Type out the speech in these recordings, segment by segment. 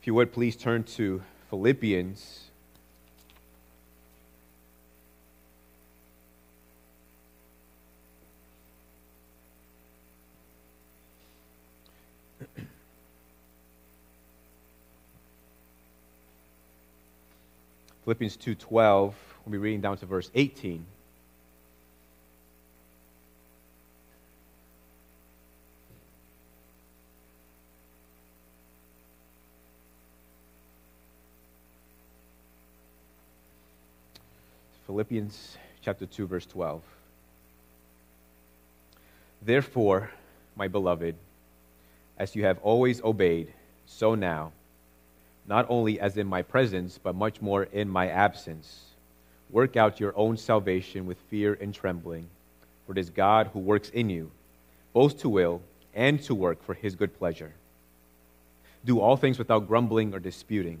If you would please turn to Philippians. Philippians 2:12, we'll be reading down to verse 18. Philippians chapter 2 verse 12. Therefore, my beloved, as you have always obeyed, so now, not only as in my presence, but much more in my absence, work out your own salvation with fear and trembling, for it is God who works in you, both to will and to work for his good pleasure. Do all things without grumbling or disputing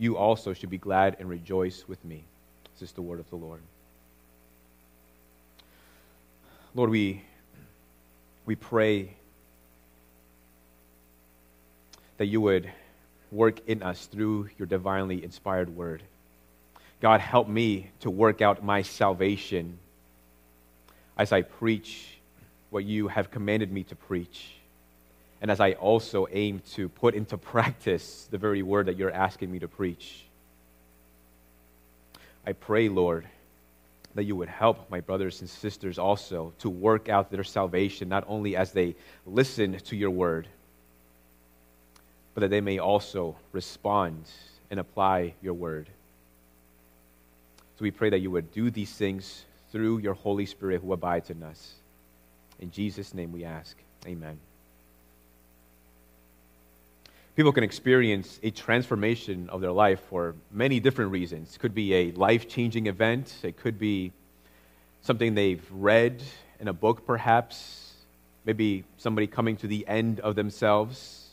you also should be glad and rejoice with me. This is the word of the Lord. Lord, we, we pray that you would work in us through your divinely inspired word. God, help me to work out my salvation as I preach what you have commanded me to preach and as I also aim to put into practice the very word that you're asking me to preach. I pray, Lord, that you would help my brothers and sisters also to work out their salvation, not only as they listen to your word, but that they may also respond and apply your word. So we pray that you would do these things through your Holy Spirit who abides in us. In Jesus' name we ask. Amen people can experience a transformation of their life for many different reasons. It could be a life changing event, it could be something they've read in a book, perhaps. Maybe somebody coming to the end of themselves.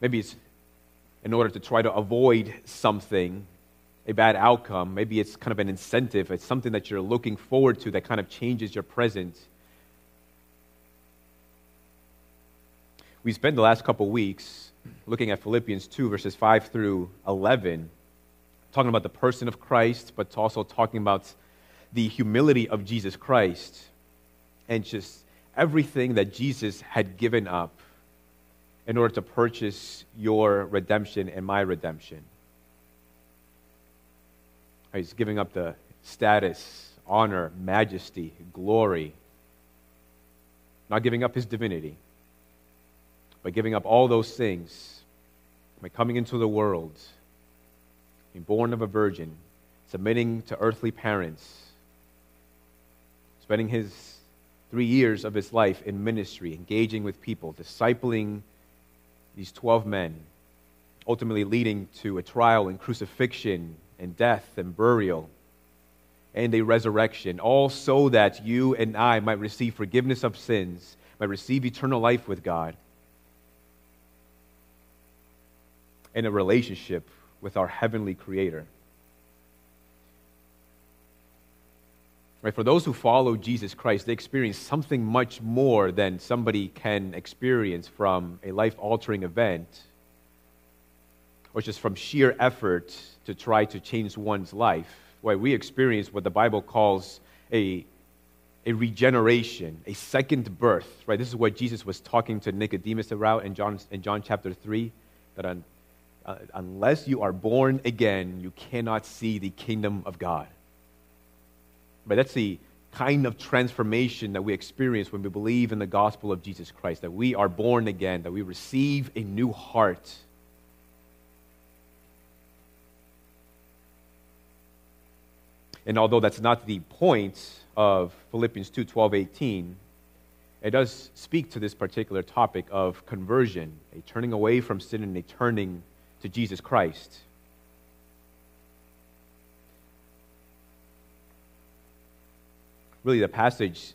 Maybe it's in order to try to avoid something, a bad outcome. Maybe it's kind of an incentive. It's something that you're looking forward to that kind of changes your present. We spent the last couple weeks looking at Philippians 2, verses 5 through 11, talking about the person of Christ, but also talking about the humility of Jesus Christ and just everything that Jesus had given up in order to purchase your redemption and my redemption. He's giving up the status, honor, majesty, glory, not giving up his divinity by giving up all those things, by coming into the world, being born of a virgin, submitting to earthly parents, spending his three years of his life in ministry, engaging with people, discipling these 12 men, ultimately leading to a trial and crucifixion and death and burial and a resurrection, all so that you and I might receive forgiveness of sins, might receive eternal life with God. In a relationship with our heavenly creator. Right, for those who follow Jesus Christ, they experience something much more than somebody can experience from a life altering event or just from sheer effort to try to change one's life. Right, we experience what the Bible calls a, a regeneration, a second birth. Right, this is what Jesus was talking to Nicodemus about in John, in John chapter 3, that uh, unless you are born again, you cannot see the kingdom of God. But that's the kind of transformation that we experience when we believe in the gospel of Jesus Christ, that we are born again, that we receive a new heart. And although that's not the point of Philippians 2 12, 18, it does speak to this particular topic of conversion, a turning away from sin and a turning to Jesus Christ. Really, the passage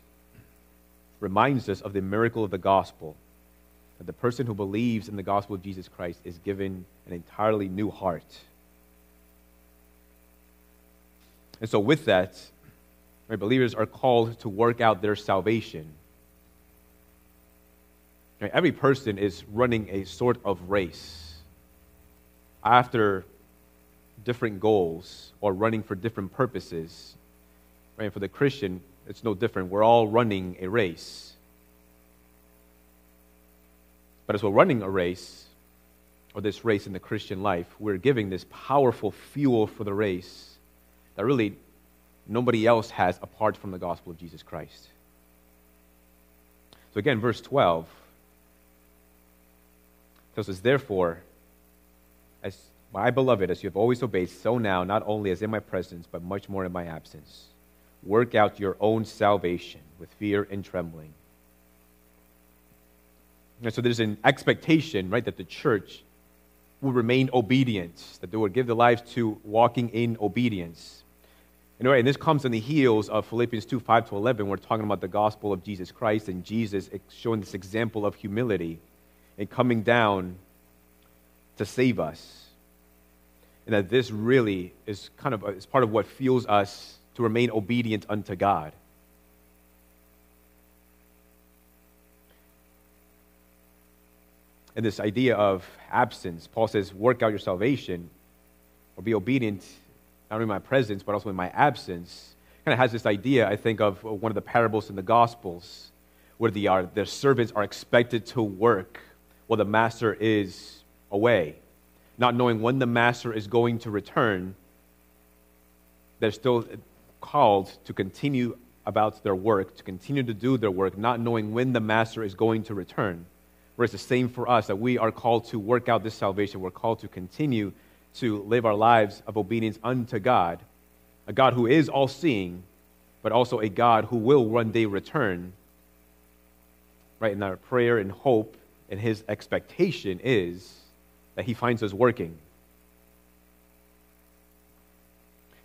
reminds us of the miracle of the gospel that the person who believes in the gospel of Jesus Christ is given an entirely new heart. And so, with that, right, believers are called to work out their salvation. Right, every person is running a sort of race after different goals or running for different purposes. Right? For the Christian, it's no different. We're all running a race. But as we're running a race, or this race in the Christian life, we're giving this powerful fuel for the race that really nobody else has apart from the gospel of Jesus Christ. So again, verse 12 tells us, Therefore, as my beloved, as you have always obeyed, so now, not only as in my presence, but much more in my absence, work out your own salvation with fear and trembling. And so there's an expectation, right, that the church will remain obedient, that they would give their lives to walking in obedience. And, right, and this comes on the heels of Philippians 2 5 to 11. We're talking about the gospel of Jesus Christ and Jesus showing this example of humility and coming down to save us. And that this really is kind of is part of what fuels us to remain obedient unto God. And this idea of absence, Paul says, work out your salvation or be obedient not only in my presence, but also in my absence, kind of has this idea, I think, of one of the parables in the Gospels, where the, uh, the servants are expected to work while the master is away. Not knowing when the master is going to return, they're still called to continue about their work, to continue to do their work, not knowing when the master is going to return. Whereas the same for us, that we are called to work out this salvation. We're called to continue to live our lives of obedience unto God, a God who is all seeing, but also a God who will one day return. Right? And our prayer and hope and his expectation is that he finds us working,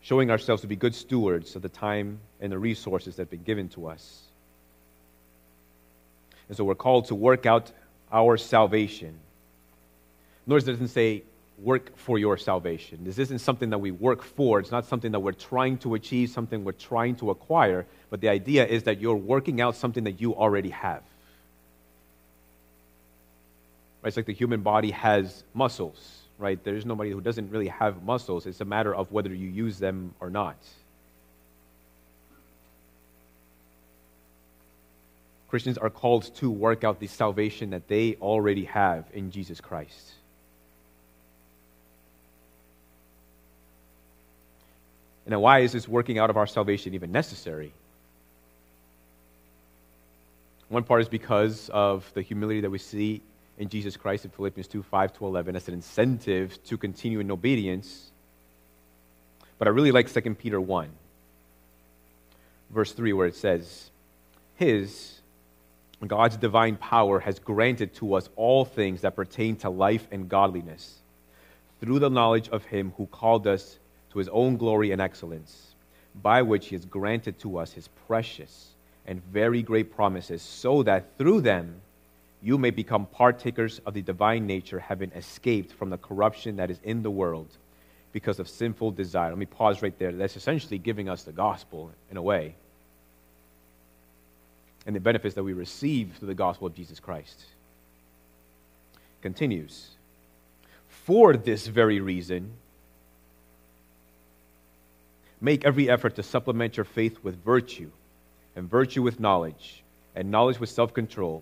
showing ourselves to be good stewards of the time and the resources that have been given to us. And so we're called to work out our salvation. Notice it doesn't say work for your salvation. This isn't something that we work for. It's not something that we're trying to achieve, something we're trying to acquire. But the idea is that you're working out something that you already have. Right? It's like the human body has muscles, right? There's nobody who doesn't really have muscles. It's a matter of whether you use them or not. Christians are called to work out the salvation that they already have in Jesus Christ. And why is this working out of our salvation even necessary? One part is because of the humility that we see in Jesus Christ in Philippians 2 5 to 11 as an incentive to continue in obedience. But I really like 2 Peter 1, verse 3, where it says, His, God's divine power, has granted to us all things that pertain to life and godliness through the knowledge of Him who called us to his own glory and excellence, by which he has granted to us his precious and very great promises, so that through them you may become partakers of the divine nature, having escaped from the corruption that is in the world because of sinful desire. Let me pause right there. That's essentially giving us the gospel in a way and the benefits that we receive through the gospel of Jesus Christ. Continues. For this very reason, Make every effort to supplement your faith with virtue, and virtue with knowledge, and knowledge with self control,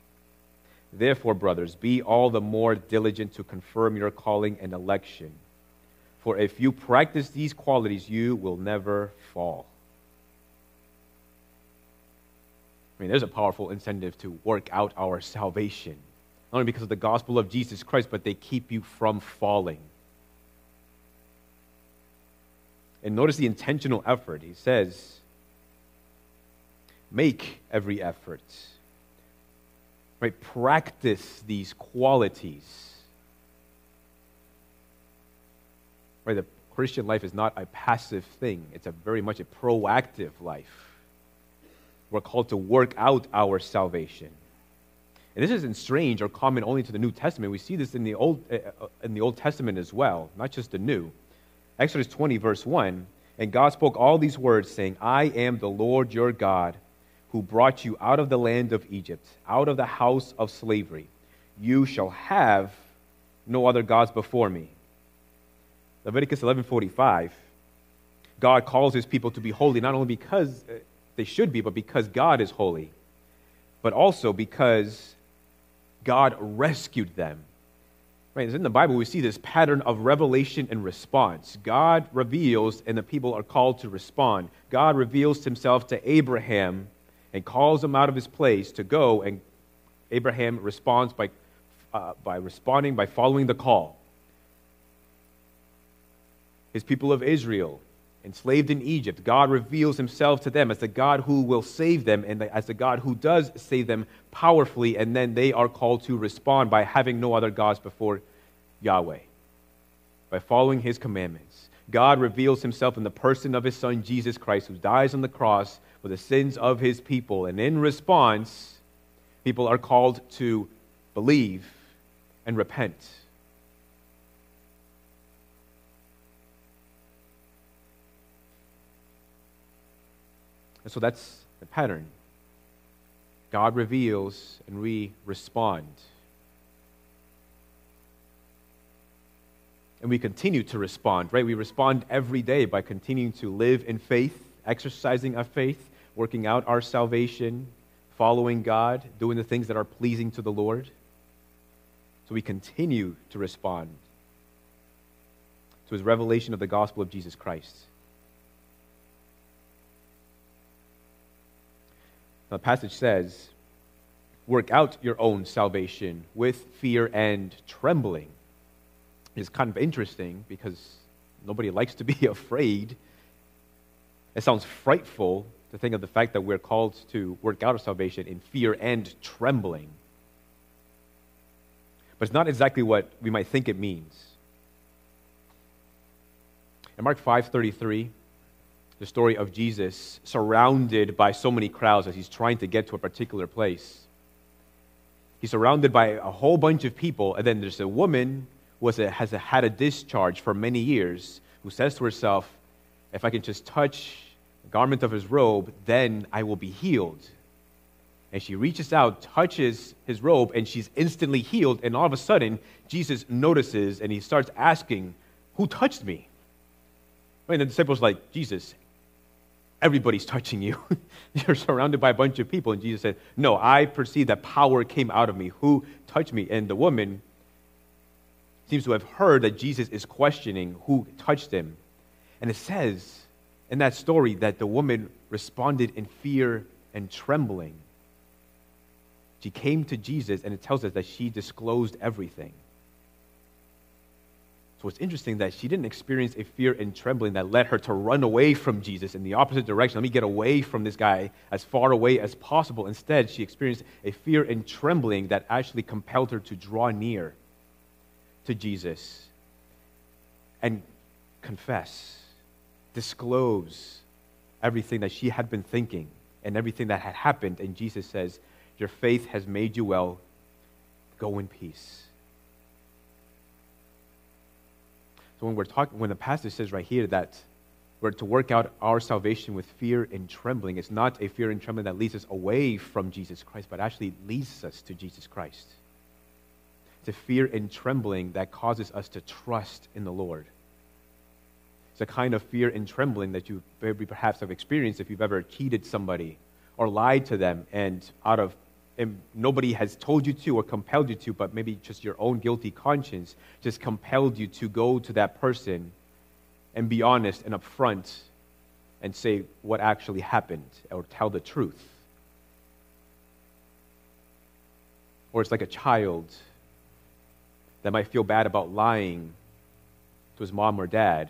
Therefore, brothers, be all the more diligent to confirm your calling and election. For if you practice these qualities, you will never fall. I mean, there's a powerful incentive to work out our salvation, not only because of the gospel of Jesus Christ, but they keep you from falling. And notice the intentional effort. He says, make every effort. Right? Practice these qualities. Right? The Christian life is not a passive thing, it's a very much a proactive life. We're called to work out our salvation. And this isn't strange or common only to the New Testament. We see this in the Old, uh, uh in the Old Testament as well, not just the New. Exodus 20, verse 1 And God spoke all these words, saying, I am the Lord your God who brought you out of the land of Egypt, out of the house of slavery. You shall have no other gods before me. Leviticus 11:45 God calls his people to be holy not only because uh, they should be but because God is holy but also because God rescued them. Right, in the Bible we see this pattern of revelation and response. God reveals and the people are called to respond. God reveals himself to Abraham and calls him out of his place to go and Abraham responds by uh, by responding by following the call his people of Israel, enslaved in Egypt, God reveals himself to them as the God who will save them and as the God who does save them powerfully, and then they are called to respond by having no other gods before Yahweh, by following his commandments. God reveals himself in the person of his son Jesus Christ, who dies on the cross for the sins of his people. And in response, people are called to believe and repent. And so that's the pattern. God reveals and we respond. And we continue to respond, right? We respond every day by continuing to live in faith, exercising our faith, working out our salvation, following God, doing the things that are pleasing to the Lord. So we continue to respond to his revelation of the gospel of Jesus Christ. the passage says, Work out your own salvation with fear and trembling. It's kind of interesting because nobody likes to be afraid. It sounds frightful to think of the fact that we're called to work out our salvation in fear and trembling. But it's not exactly what we might think it means. In Mark 5:33, the story of Jesus surrounded by so many crowds as he's trying to get to a particular place. He's surrounded by a whole bunch of people, and then there's a woman who has, a, has a, had a discharge for many years who says to herself, If I can just touch the garment of his robe, then I will be healed. And she reaches out, touches his robe, and she's instantly healed. And all of a sudden, Jesus notices and he starts asking, Who touched me? And the disciples like, Jesus, everybody's touching you. You're surrounded by a bunch of people. And Jesus said, No, I perceive that power came out of me. Who touched me? And the woman seems to have heard that Jesus is questioning who touched him. And it says in that story that the woman responded in fear and trembling. She came to Jesus, and it tells us that she disclosed everything. So it's interesting that she didn't experience a fear and trembling that led her to run away from Jesus in the opposite direction. Let me get away from this guy as far away as possible. Instead, she experienced a fear and trembling that actually compelled her to draw near to Jesus and confess, disclose everything that she had been thinking and everything that had happened. And Jesus says, Your faith has made you well. Go in peace. So when we're talking, when the passage says right here that we're to work out our salvation with fear and trembling, it's not a fear and trembling that leads us away from Jesus Christ, but actually leads us to Jesus Christ. It's a fear and trembling that causes us to trust in the Lord. A kind of fear and trembling that you maybe perhaps have experienced if you've ever cheated somebody or lied to them, and out of and nobody has told you to or compelled you to, but maybe just your own guilty conscience just compelled you to go to that person and be honest and upfront and say what actually happened or tell the truth. Or it's like a child that might feel bad about lying to his mom or dad.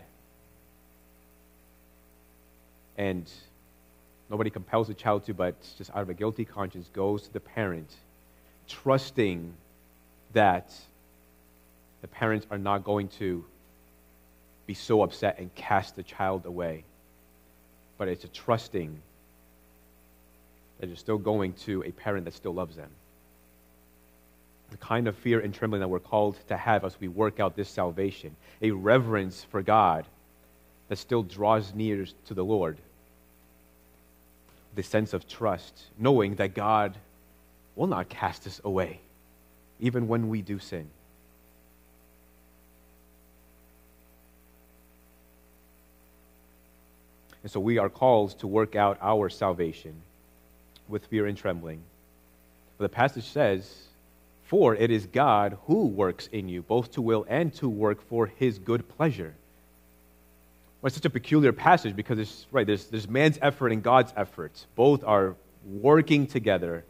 And nobody compels the child to, but just out of a guilty conscience goes to the parent, trusting that the parents are not going to be so upset and cast the child away. But it's a trusting that you're still going to a parent that still loves them. The kind of fear and trembling that we're called to have as we work out this salvation, a reverence for God that still draws near to the Lord. The sense of trust, knowing that God will not cast us away, even when we do sin. And so we are called to work out our salvation with fear and trembling. But the passage says, For it is God who works in you, both to will and to work for his good pleasure. Well, it's such a peculiar passage because it's right, there's, there's man's effort and God's effort. Both are working together,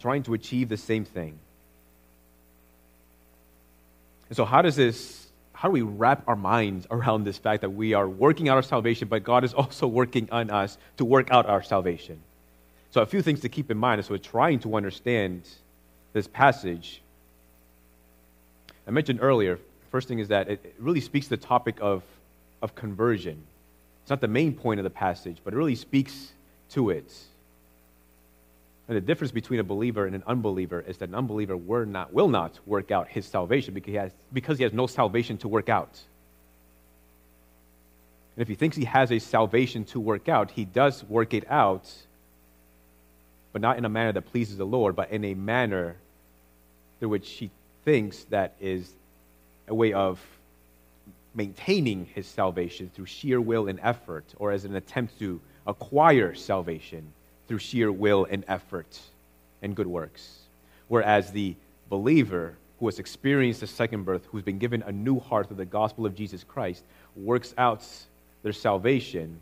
trying to achieve the same thing. And so, how does this how do we wrap our minds around this fact that we are working out our salvation, but God is also working on us to work out our salvation? So, a few things to keep in mind as we're trying to understand this passage. I mentioned earlier, first thing is that it really speaks to the topic of, of conversion. It's not the main point of the passage, but it really speaks to it. And the difference between a believer and an unbeliever is that an unbeliever will not, will not work out his salvation because he, has, because he has no salvation to work out. And if he thinks he has a salvation to work out, he does work it out, but not in a manner that pleases the Lord, but in a manner through which he thinks that is a way of maintaining his salvation through sheer will and effort, or as an attempt to acquire salvation through sheer will and effort and good works. Whereas the believer who has experienced a second birth, who's been given a new heart through the gospel of Jesus Christ, works out their salvation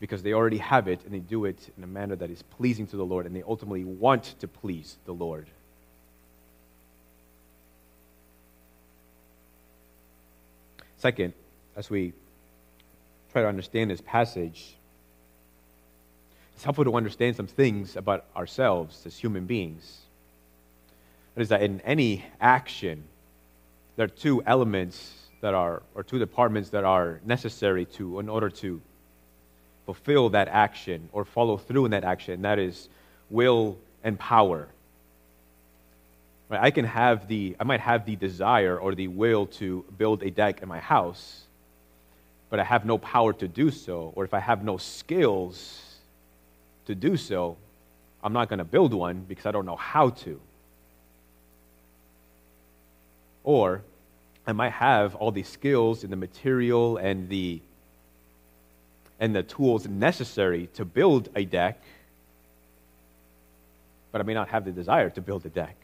because they already have it and they do it in a manner that is pleasing to the Lord and they ultimately want to please the Lord. Second, as we try to understand this passage, it's helpful to understand some things about ourselves as human beings. That is that in any action, there are two elements that are, or two departments that are necessary to, in order to fulfill that action or follow through in that action. That is will and power. Right? I can have the, I might have the desire or the will to build a deck in my house, but I have no power to do so. Or if I have no skills to do so, I'm not going to build one because I don't know how to. Or I might have all the skills and the material and the and the tools necessary to build a deck, but I may not have the desire to build a deck.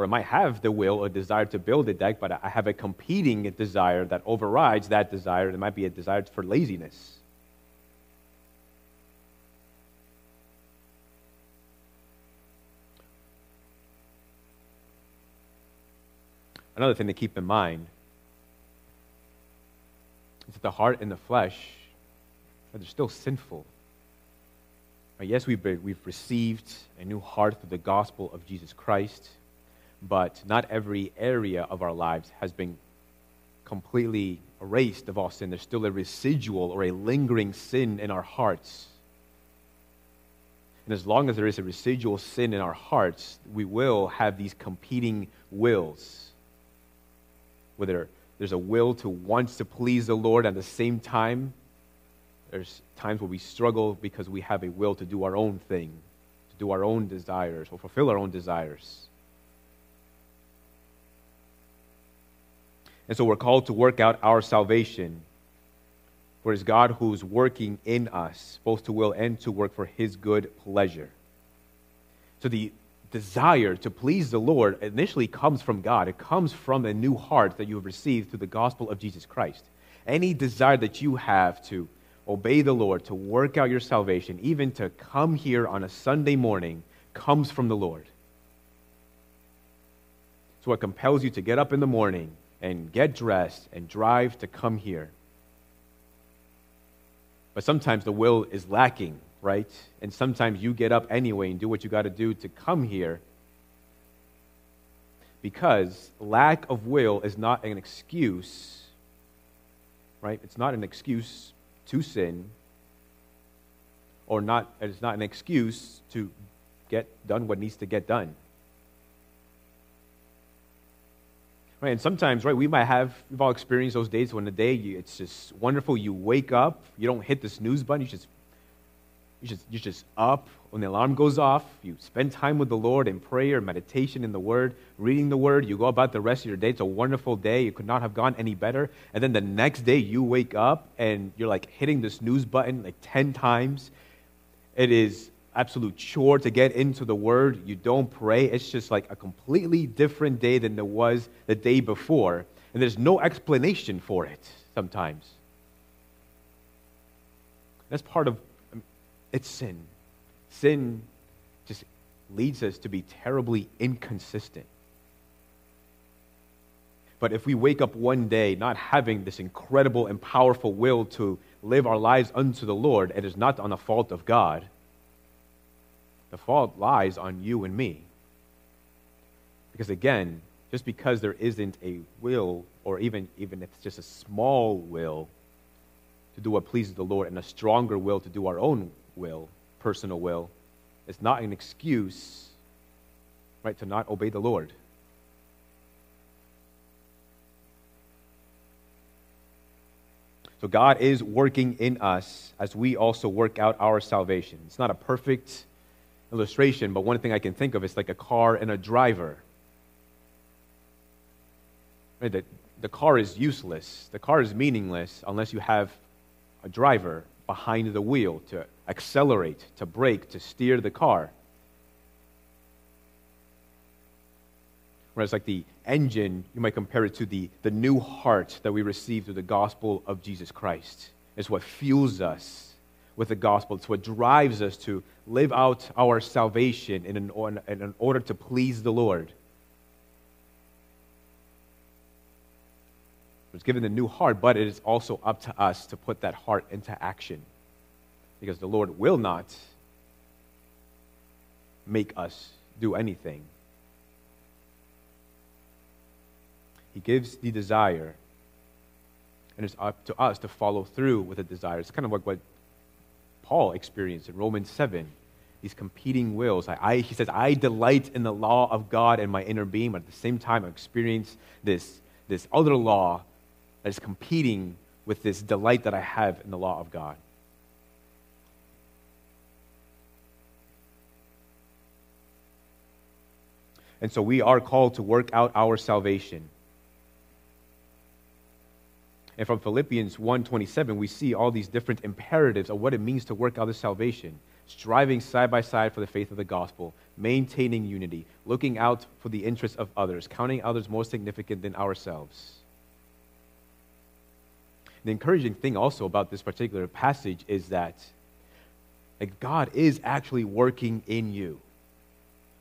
Or I might have the will or desire to build a deck, but I have a competing desire that overrides that desire. It might be a desire for laziness. Another thing to keep in mind is that the heart and the flesh are still sinful. Yes, we've received a new heart through the gospel of Jesus Christ, but not every area of our lives has been completely erased of all sin. There's still a residual or a lingering sin in our hearts. And as long as there is a residual sin in our hearts, we will have these competing wills whether there's a will to want to please the Lord at the same time. There's times where we struggle because we have a will to do our own thing, to do our own desires, or fulfill our own desires. And so we're called to work out our salvation. For it is God who's working in us, both to will and to work for his good pleasure. So the desire to please the Lord initially comes from God. It comes from a new heart that you have received through the gospel of Jesus Christ. Any desire that you have to obey the Lord, to work out your salvation, even to come here on a Sunday morning, comes from the Lord. It's what compels you to get up in the morning and get dressed and drive to come here. But sometimes the will is lacking, right? And sometimes you get up anyway and do what you got to do to come here because lack of will is not an excuse, right? It's not an excuse to sin or not it's not an excuse to get done what needs to get done. Right, and sometimes, right, we might have, we've all experienced those days when the day, you, it's just wonderful. You wake up, you don't hit the snooze button, you just, you just, you're just up when the alarm goes off. You spend time with the Lord in prayer, meditation in the Word, reading the Word. You go about the rest of your day. It's a wonderful day. You could not have gone any better. And then the next day, you wake up and you're like hitting the snooze button like 10 times. It is absolute chore to get into the Word. You don't pray. It's just like a completely different day than there was the day before. And there's no explanation for it sometimes. That's part of um, it's sin. Sin just leads us to be terribly inconsistent. But if we wake up one day not having this incredible and powerful will to live our lives unto the Lord, it is not on the fault of God the fault lies on you and me. Because again, just because there isn't a will, or even, even if it's just a small will to do what pleases the Lord and a stronger will to do our own will, personal will, it's not an excuse, right, to not obey the Lord. So God is working in us as we also work out our salvation. It's not a perfect illustration, but one thing I can think of is like a car and a driver. Right? The, the car is useless, the car is meaningless unless you have a driver behind the wheel to accelerate, to brake, to steer the car. Whereas, like the engine, you might compare it to the, the new heart that we receive through the gospel of Jesus Christ. It's what fuels us with the gospel. It's what drives us to live out our salvation in, an, in order to please the Lord. It's given the new heart, but it is also up to us to put that heart into action. Because the Lord will not make us do anything. He gives the desire, and it's up to us to follow through with the desire. It's kind of like what Paul experienced in Romans 7 these competing wills. I, I, he says, I delight in the law of God in my inner being, but at the same time, I experience this, this other law that is competing with this delight that I have in the law of God. And so we are called to work out our salvation. And from Philippians 1:27, we see all these different imperatives of what it means to work out the salvation. Striving side by side for the faith of the gospel, maintaining unity, looking out for the interests of others, counting others more significant than ourselves. The encouraging thing also about this particular passage is that like, God is actually working in you.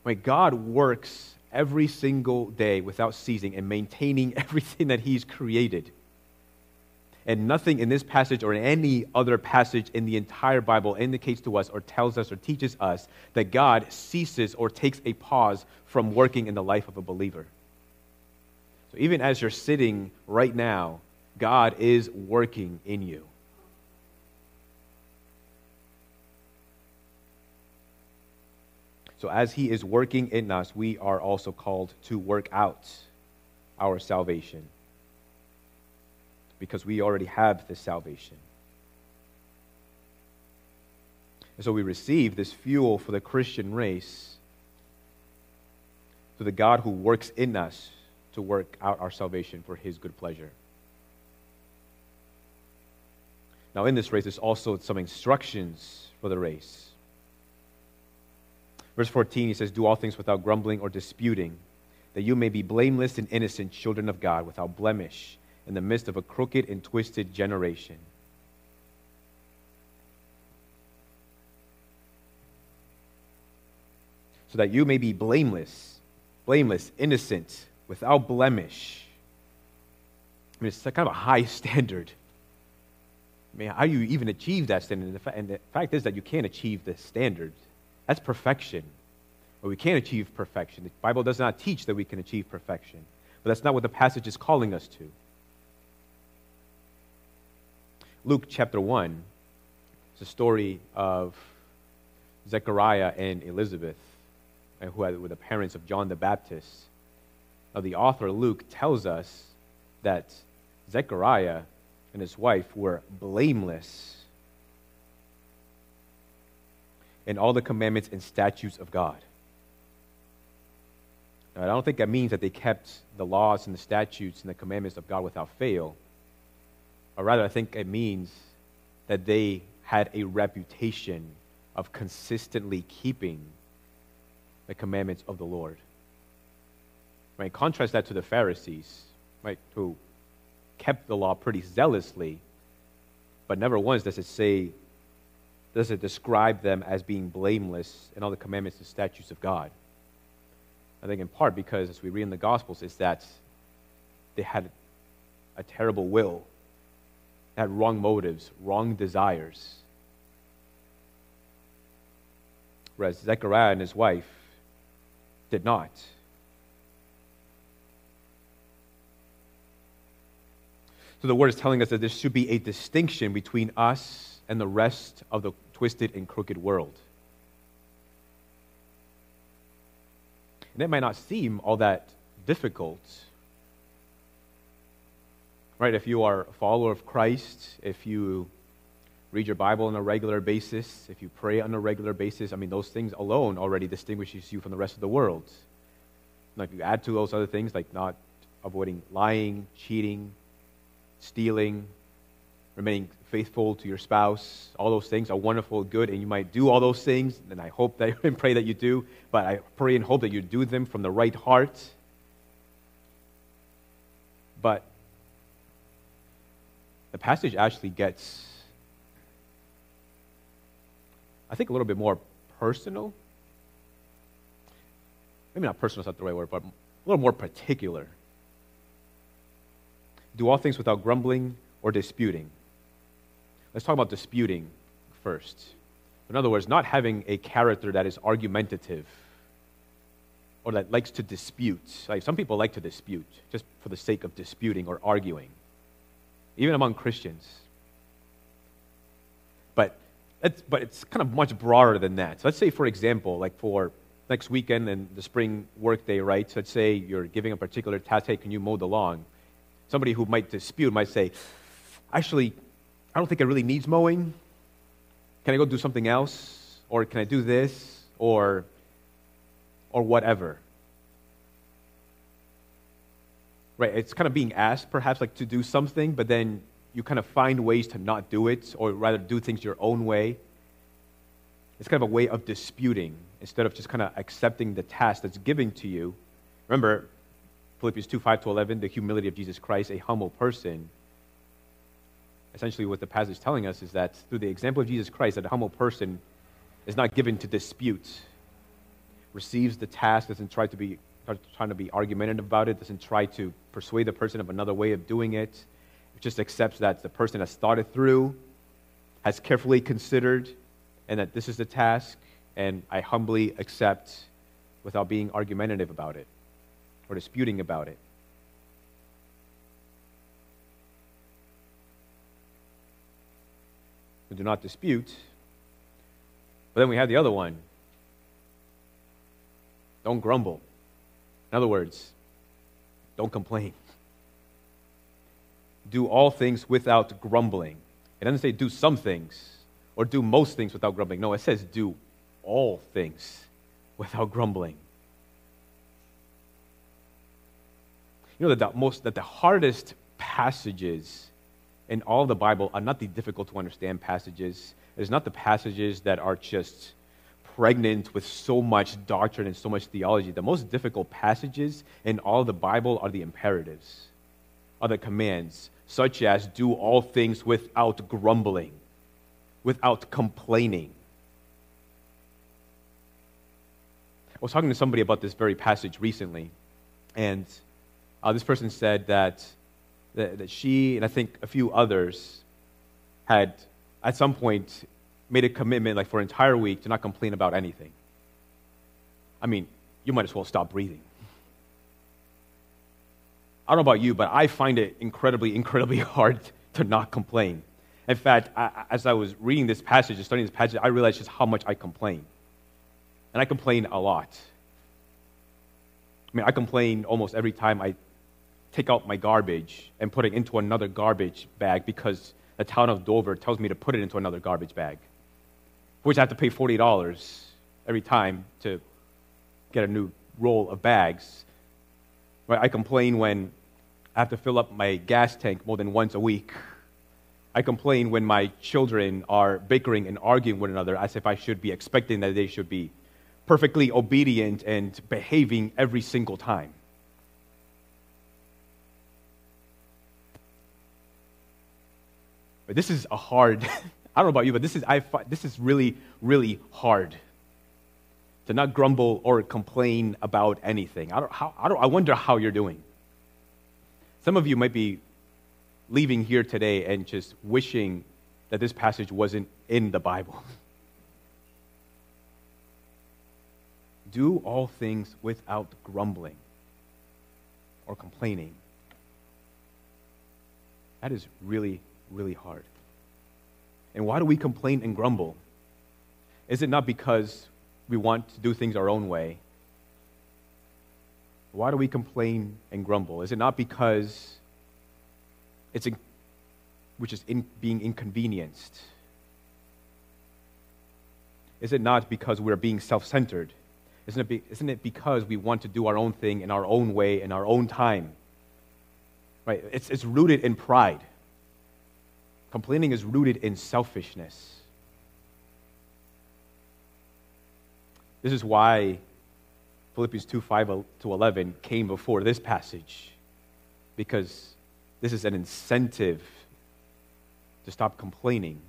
Like, God works every single day without ceasing and maintaining everything that He's created. And nothing in this passage or in any other passage in the entire Bible indicates to us or tells us or teaches us that God ceases or takes a pause from working in the life of a believer. So even as you're sitting right now, God is working in you. So, as He is working in us, we are also called to work out our salvation because we already have this salvation. And so we receive this fuel for the Christian race through the God who works in us to work out our salvation for his good pleasure. Now, in this race, there's also some instructions for the race. Verse 14, he says, Do all things without grumbling or disputing, that you may be blameless and innocent children of God, without blemish, in the midst of a crooked and twisted generation. So that you may be blameless, blameless, innocent, without blemish. I mean, it's kind of a high standard. I mean, how do you even achieve that standard? And the, and the fact is that you can't achieve the standard. That's perfection. But we can't achieve perfection. The Bible does not teach that we can achieve perfection. But that's not what the passage is calling us to. Luke chapter 1 is a story of Zechariah and Elizabeth, who were the parents of John the Baptist. Now, the author Luke tells us that Zechariah and his wife were blameless in all the commandments and statutes of God. Now, I don't think that means that they kept the laws and the statutes and the commandments of God without fail. Or rather, I think it means that they had a reputation of consistently keeping the commandments of the Lord. Right? Contrast that to the Pharisees, right, who kept the law pretty zealously, but never once does it say, does it describe them as being blameless in all the commandments and statutes of God. I think in part because, as we read in the Gospels, is that they had a terrible will, had wrong motives, wrong desires. Whereas Zechariah and his wife did not. So the word is telling us that there should be a distinction between us and the rest of the twisted and crooked world. And it might not seem all that difficult. Right? If you are a follower of Christ, if you read your Bible on a regular basis, if you pray on a regular basis, I mean, those things alone already distinguishes you from the rest of the world. Now, if you add to those other things, like not avoiding lying, cheating, stealing, remaining faithful to your spouse, all those things are wonderful, good, and you might do all those things, and I hope that and pray that you do, but I pray and hope that you do them from the right heart. But the passage actually gets, I think, a little bit more personal. Maybe not personal is not the right word, but a little more particular. Do all things without grumbling or disputing. Let's talk about disputing first. In other words, not having a character that is argumentative or that likes to dispute. Like some people like to dispute just for the sake of disputing or arguing, even among Christians. But it's, but it's kind of much broader than that. So let's say, for example, like for next weekend and the spring workday, right? So let's say you're giving a particular task. Hey, can you mow the lawn? Somebody who might dispute might say, actually, I don't think it really needs mowing. Can I go do something else? Or can I do this? Or, or whatever. Right? It's kind of being asked, perhaps, like to do something, but then you kind of find ways to not do it, or rather do things your own way. It's kind of a way of disputing instead of just kind of accepting the task that's given to you. Remember, Philippians 2 5 to 11, the humility of Jesus Christ, a humble person. Essentially, what the passage is telling us is that through the example of Jesus Christ, that a humble person is not given to dispute, receives the task, doesn't try to be trying to be argumentative about it, doesn't try to persuade the person of another way of doing it. It just accepts that the person has thought it through, has carefully considered, and that this is the task, and I humbly accept without being argumentative about it or disputing about it. We do not dispute. But then we have the other one. Don't grumble. In other words, don't complain. Do all things without grumbling. It doesn't say do some things or do most things without grumbling. No, it says do all things without grumbling. You know that the most that the hardest passages in all the Bible are not the difficult to understand passages. It is not the passages that are just pregnant with so much doctrine and so much theology. The most difficult passages in all the Bible are the imperatives, are the commands, such as do all things without grumbling, without complaining. I was talking to somebody about this very passage recently, and uh, this person said that, that, that she and I think a few others had at some point made a commitment, like for an entire week, to not complain about anything. I mean, you might as well stop breathing. I don't know about you, but I find it incredibly, incredibly hard to not complain. In fact, I, as I was reading this passage and studying this passage, I realized just how much I complain. And I complain a lot. I mean, I complain almost every time I take out my garbage and put it into another garbage bag because the town of Dover tells me to put it into another garbage bag which I have to pay $40 every time to get a new roll of bags. I complain when I have to fill up my gas tank more than once a week. I complain when my children are bickering and arguing with one another as if I should be expecting that they should be perfectly obedient and behaving every single time. But this is a hard I don't know about you, but this is, I, this is really, really hard to not grumble or complain about anything. I, don't, how, I, don't, I wonder how you're doing. Some of you might be leaving here today and just wishing that this passage wasn't in the Bible. Do all things without grumbling or complaining. That is really, really hard. And why do we complain and grumble? Is it not because we want to do things our own way? Why do we complain and grumble? Is it not because it's in, which is in, being inconvenienced? Is it not because we're being self centered? Isn't it, be, isn't it because we want to do our own thing in our own way, in our own time? Right? It's, it's rooted in pride. Complaining is rooted in selfishness. This is why Philippians 2 5 to 11 came before this passage, because this is an incentive to stop complaining.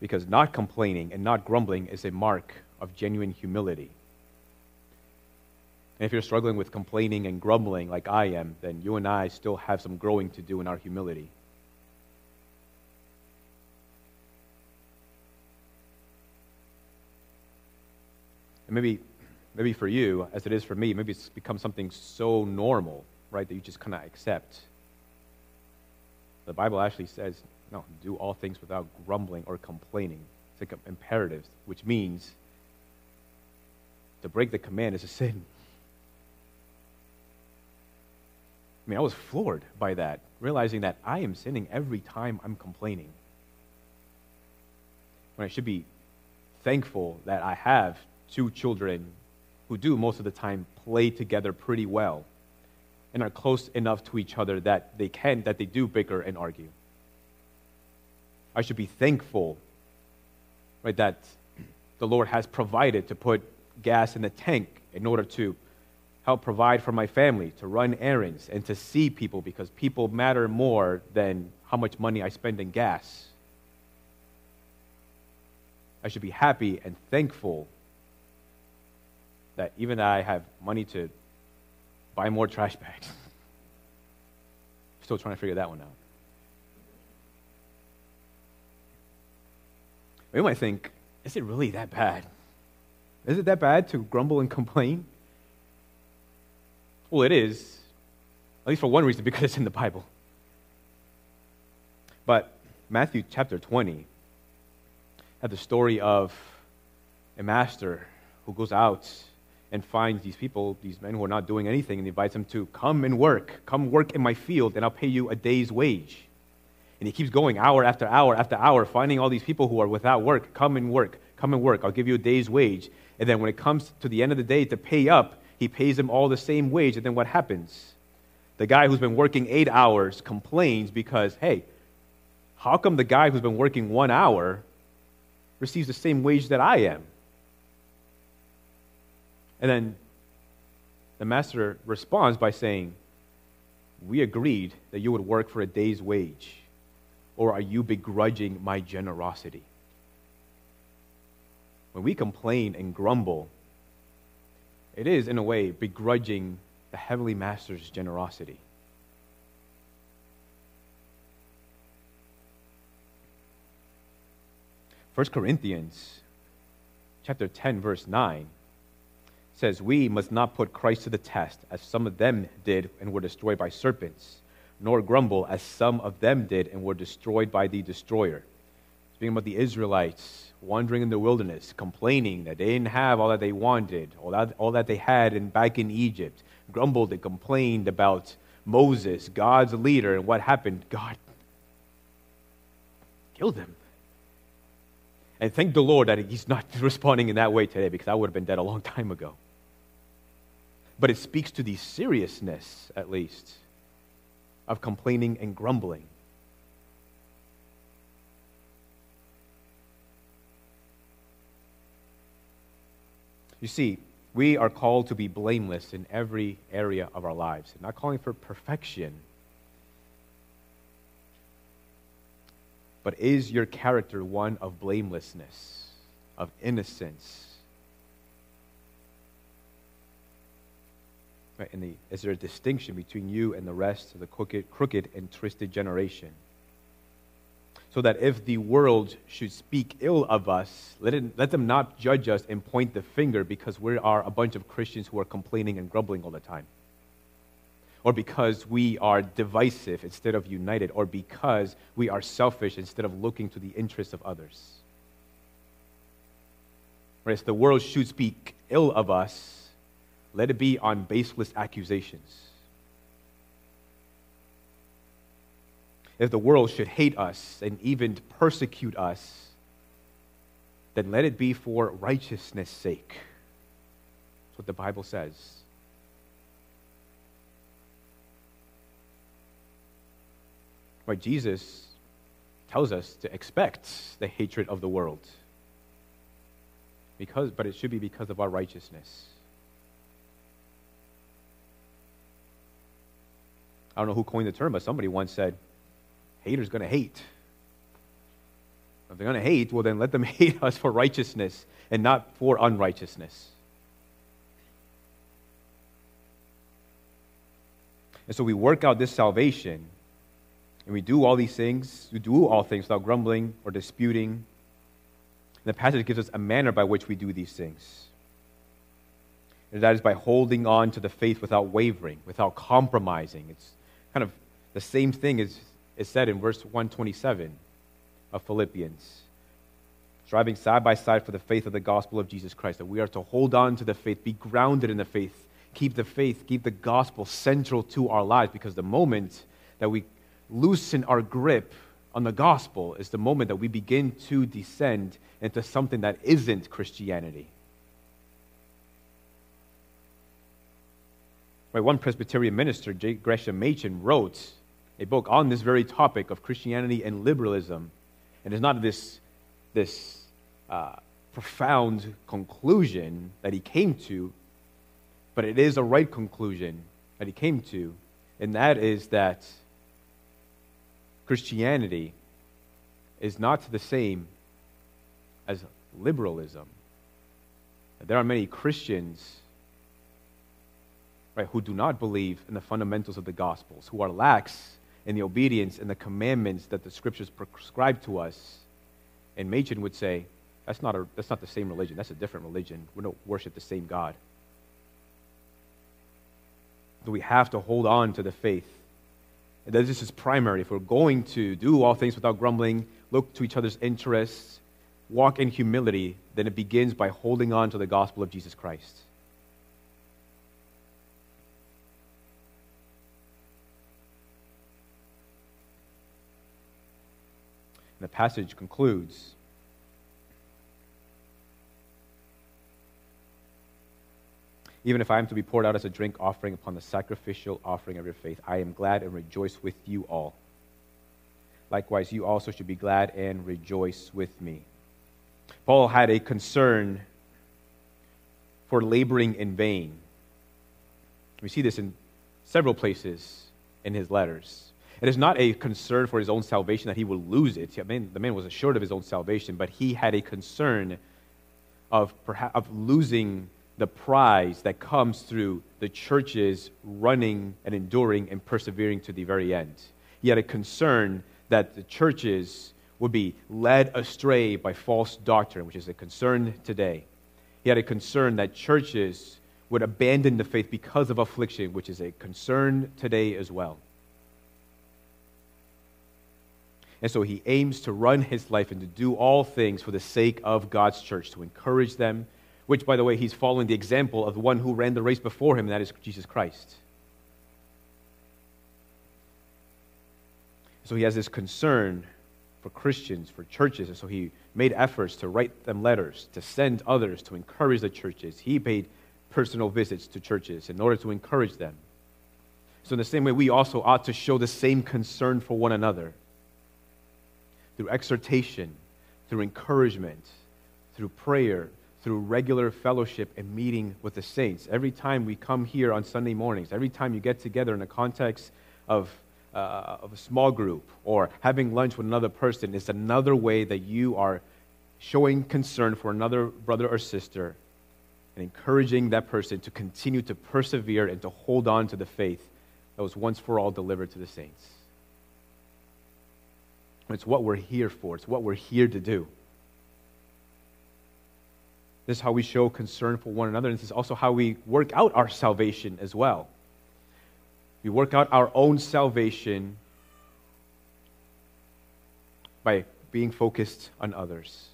Because not complaining and not grumbling is a mark of genuine humility. And if you're struggling with complaining and grumbling like I am, then you and I still have some growing to do in our humility. And maybe, maybe for you, as it is for me, maybe it's become something so normal, right, that you just kind of accept. The Bible actually says, no, do all things without grumbling or complaining. It's like imperative, which means to break the command is a sin. I mean, I was floored by that, realizing that I am sinning every time I'm complaining. When I should be thankful that I have two children who do most of the time play together pretty well and are close enough to each other that they can, that they do bicker and argue. I should be thankful, right, that the Lord has provided to put gas in the tank in order to help provide for my family, to run errands, and to see people because people matter more than how much money I spend in gas. I should be happy and thankful that even I have money to buy more trash bags. Still trying to figure that one out. You might think, is it really that bad? Is it that bad to grumble and complain? Well, it is, at least for one reason, because it's in the Bible. But Matthew chapter 20 had the story of a master who goes out and finds these people, these men who are not doing anything, and invites them to come and work. Come work in my field, and I'll pay you a day's wage. And he keeps going hour after hour after hour, finding all these people who are without work. Come and work. Come and work. I'll give you a day's wage. And then when it comes to the end of the day to pay up, he pays them all the same wage. And then what happens? The guy who's been working eight hours complains because, hey, How come the guy who's been working one hour receives the same wage that I am? And then the master responds by saying, We agreed that you would work for a day's wage, or are you begrudging my generosity? When we complain and grumble, it is, in a way, begrudging the Heavenly Master's generosity. First Corinthians chapter 10 verse 9 says we must not put Christ to the test as some of them did and were destroyed by serpents nor grumble as some of them did and were destroyed by the destroyer. Speaking about the Israelites wandering in the wilderness, complaining that they didn't have all that they wanted, all that, all that they had in, back in Egypt, grumbled and complained about Moses, God's leader, and what happened? God killed them. And thank the Lord that He's not responding in that way today because I would have been dead a long time ago. But it speaks to the seriousness, at least, of complaining and grumbling. You see, we are called to be blameless in every area of our lives. not calling for perfection. But is your character one of blamelessness, of innocence? Right, the, is there a distinction between you and the rest of the crooked, crooked and twisted generation? So that if the world should speak ill of us, let, it, let them not judge us and point the finger because we are a bunch of Christians who are complaining and grumbling all the time. Or because we are divisive instead of united, or because we are selfish instead of looking to the interests of others. Whereas the world should speak ill of us, let it be on baseless accusations if the world should hate us and even persecute us, then let it be for righteousness' sake. That's what the Bible says. Right, Jesus tells us to expect the hatred of the world. Because, but it should be because of our righteousness. I don't know who coined the term, but somebody once said, haters going to hate. If they're going to hate, well, then let them hate us for righteousness and not for unrighteousness. And so we work out this salvation and we do all these things. We do all things without grumbling or disputing. And the passage gives us a manner by which we do these things. And that is by holding on to the faith without wavering, without compromising. It's kind of the same thing as is said in verse 127 of Philippians. Striving side by side for the faith of the gospel of Jesus Christ, that we are to hold on to the faith, be grounded in the faith, keep the faith, keep the gospel central to our lives, because the moment that we loosen our grip on the gospel is the moment that we begin to descend into something that isn't Christianity. Right, one Presbyterian minister, J. Gresham Machen, wrote a book on this very topic of Christianity and liberalism. And it's not this, this uh, profound conclusion that he came to, but it is a right conclusion that he came to, and that is that Christianity is not the same as liberalism. There are many Christians right, who do not believe in the fundamentals of the Gospels, who are lax in the obedience and the commandments that the scriptures prescribe to us. And Machen would say, that's not, a, that's not the same religion. That's a different religion. We don't worship the same God. So we have to hold on to the faith. And that this is primary. If we're going to do all things without grumbling, look to each other's interests, walk in humility, then it begins by holding on to the gospel of Jesus Christ. And the passage concludes Even if I am to be poured out as a drink offering upon the sacrificial offering of your faith, I am glad and rejoice with you all. likewise you also should be glad and rejoice with me. Paul had a concern for laboring in vain. We see this in several places in his letters. It is not a concern for his own salvation that he will lose it. I mean, the man was assured of his own salvation, but he had a concern of, perhaps, of losing the prize that comes through the churches running and enduring and persevering to the very end. He had a concern that the churches would be led astray by false doctrine, which is a concern today. He had a concern that churches would abandon the faith because of affliction, which is a concern today as well. And so he aims to run his life and to do all things for the sake of God's church, to encourage them, which, by the way, he's following the example of the one who ran the race before him, and that is Jesus Christ. So he has this concern for Christians, for churches, and so he made efforts to write them letters, to send others, to encourage the churches. He paid personal visits to churches in order to encourage them. So, in the same way, we also ought to show the same concern for one another through exhortation, through encouragement, through prayer, through regular fellowship and meeting with the saints. Every time we come here on Sunday mornings, every time you get together in the context of, uh, of a small group or having lunch with another person, is another way that you are showing concern for another brother or sister and encouraging that person to continue to persevere and to hold on to the faith that was once for all delivered to the saints. It's what we're here for, it's what we're here to do. This is how we show concern for one another, and this is also how we work out our salvation as well. We work out our own salvation by being focused on others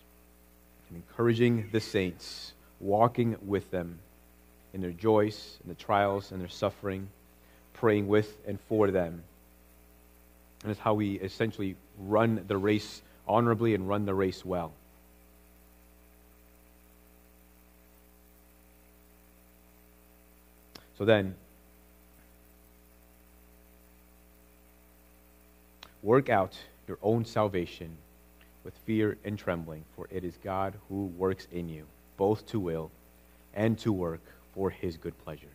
and encouraging the saints, walking with them in their joys, in the trials, and their suffering, praying with and for them. And it's how we essentially run the race honorably and run the race well. So then, work out your own salvation with fear and trembling, for it is God who works in you, both to will and to work for his good pleasure.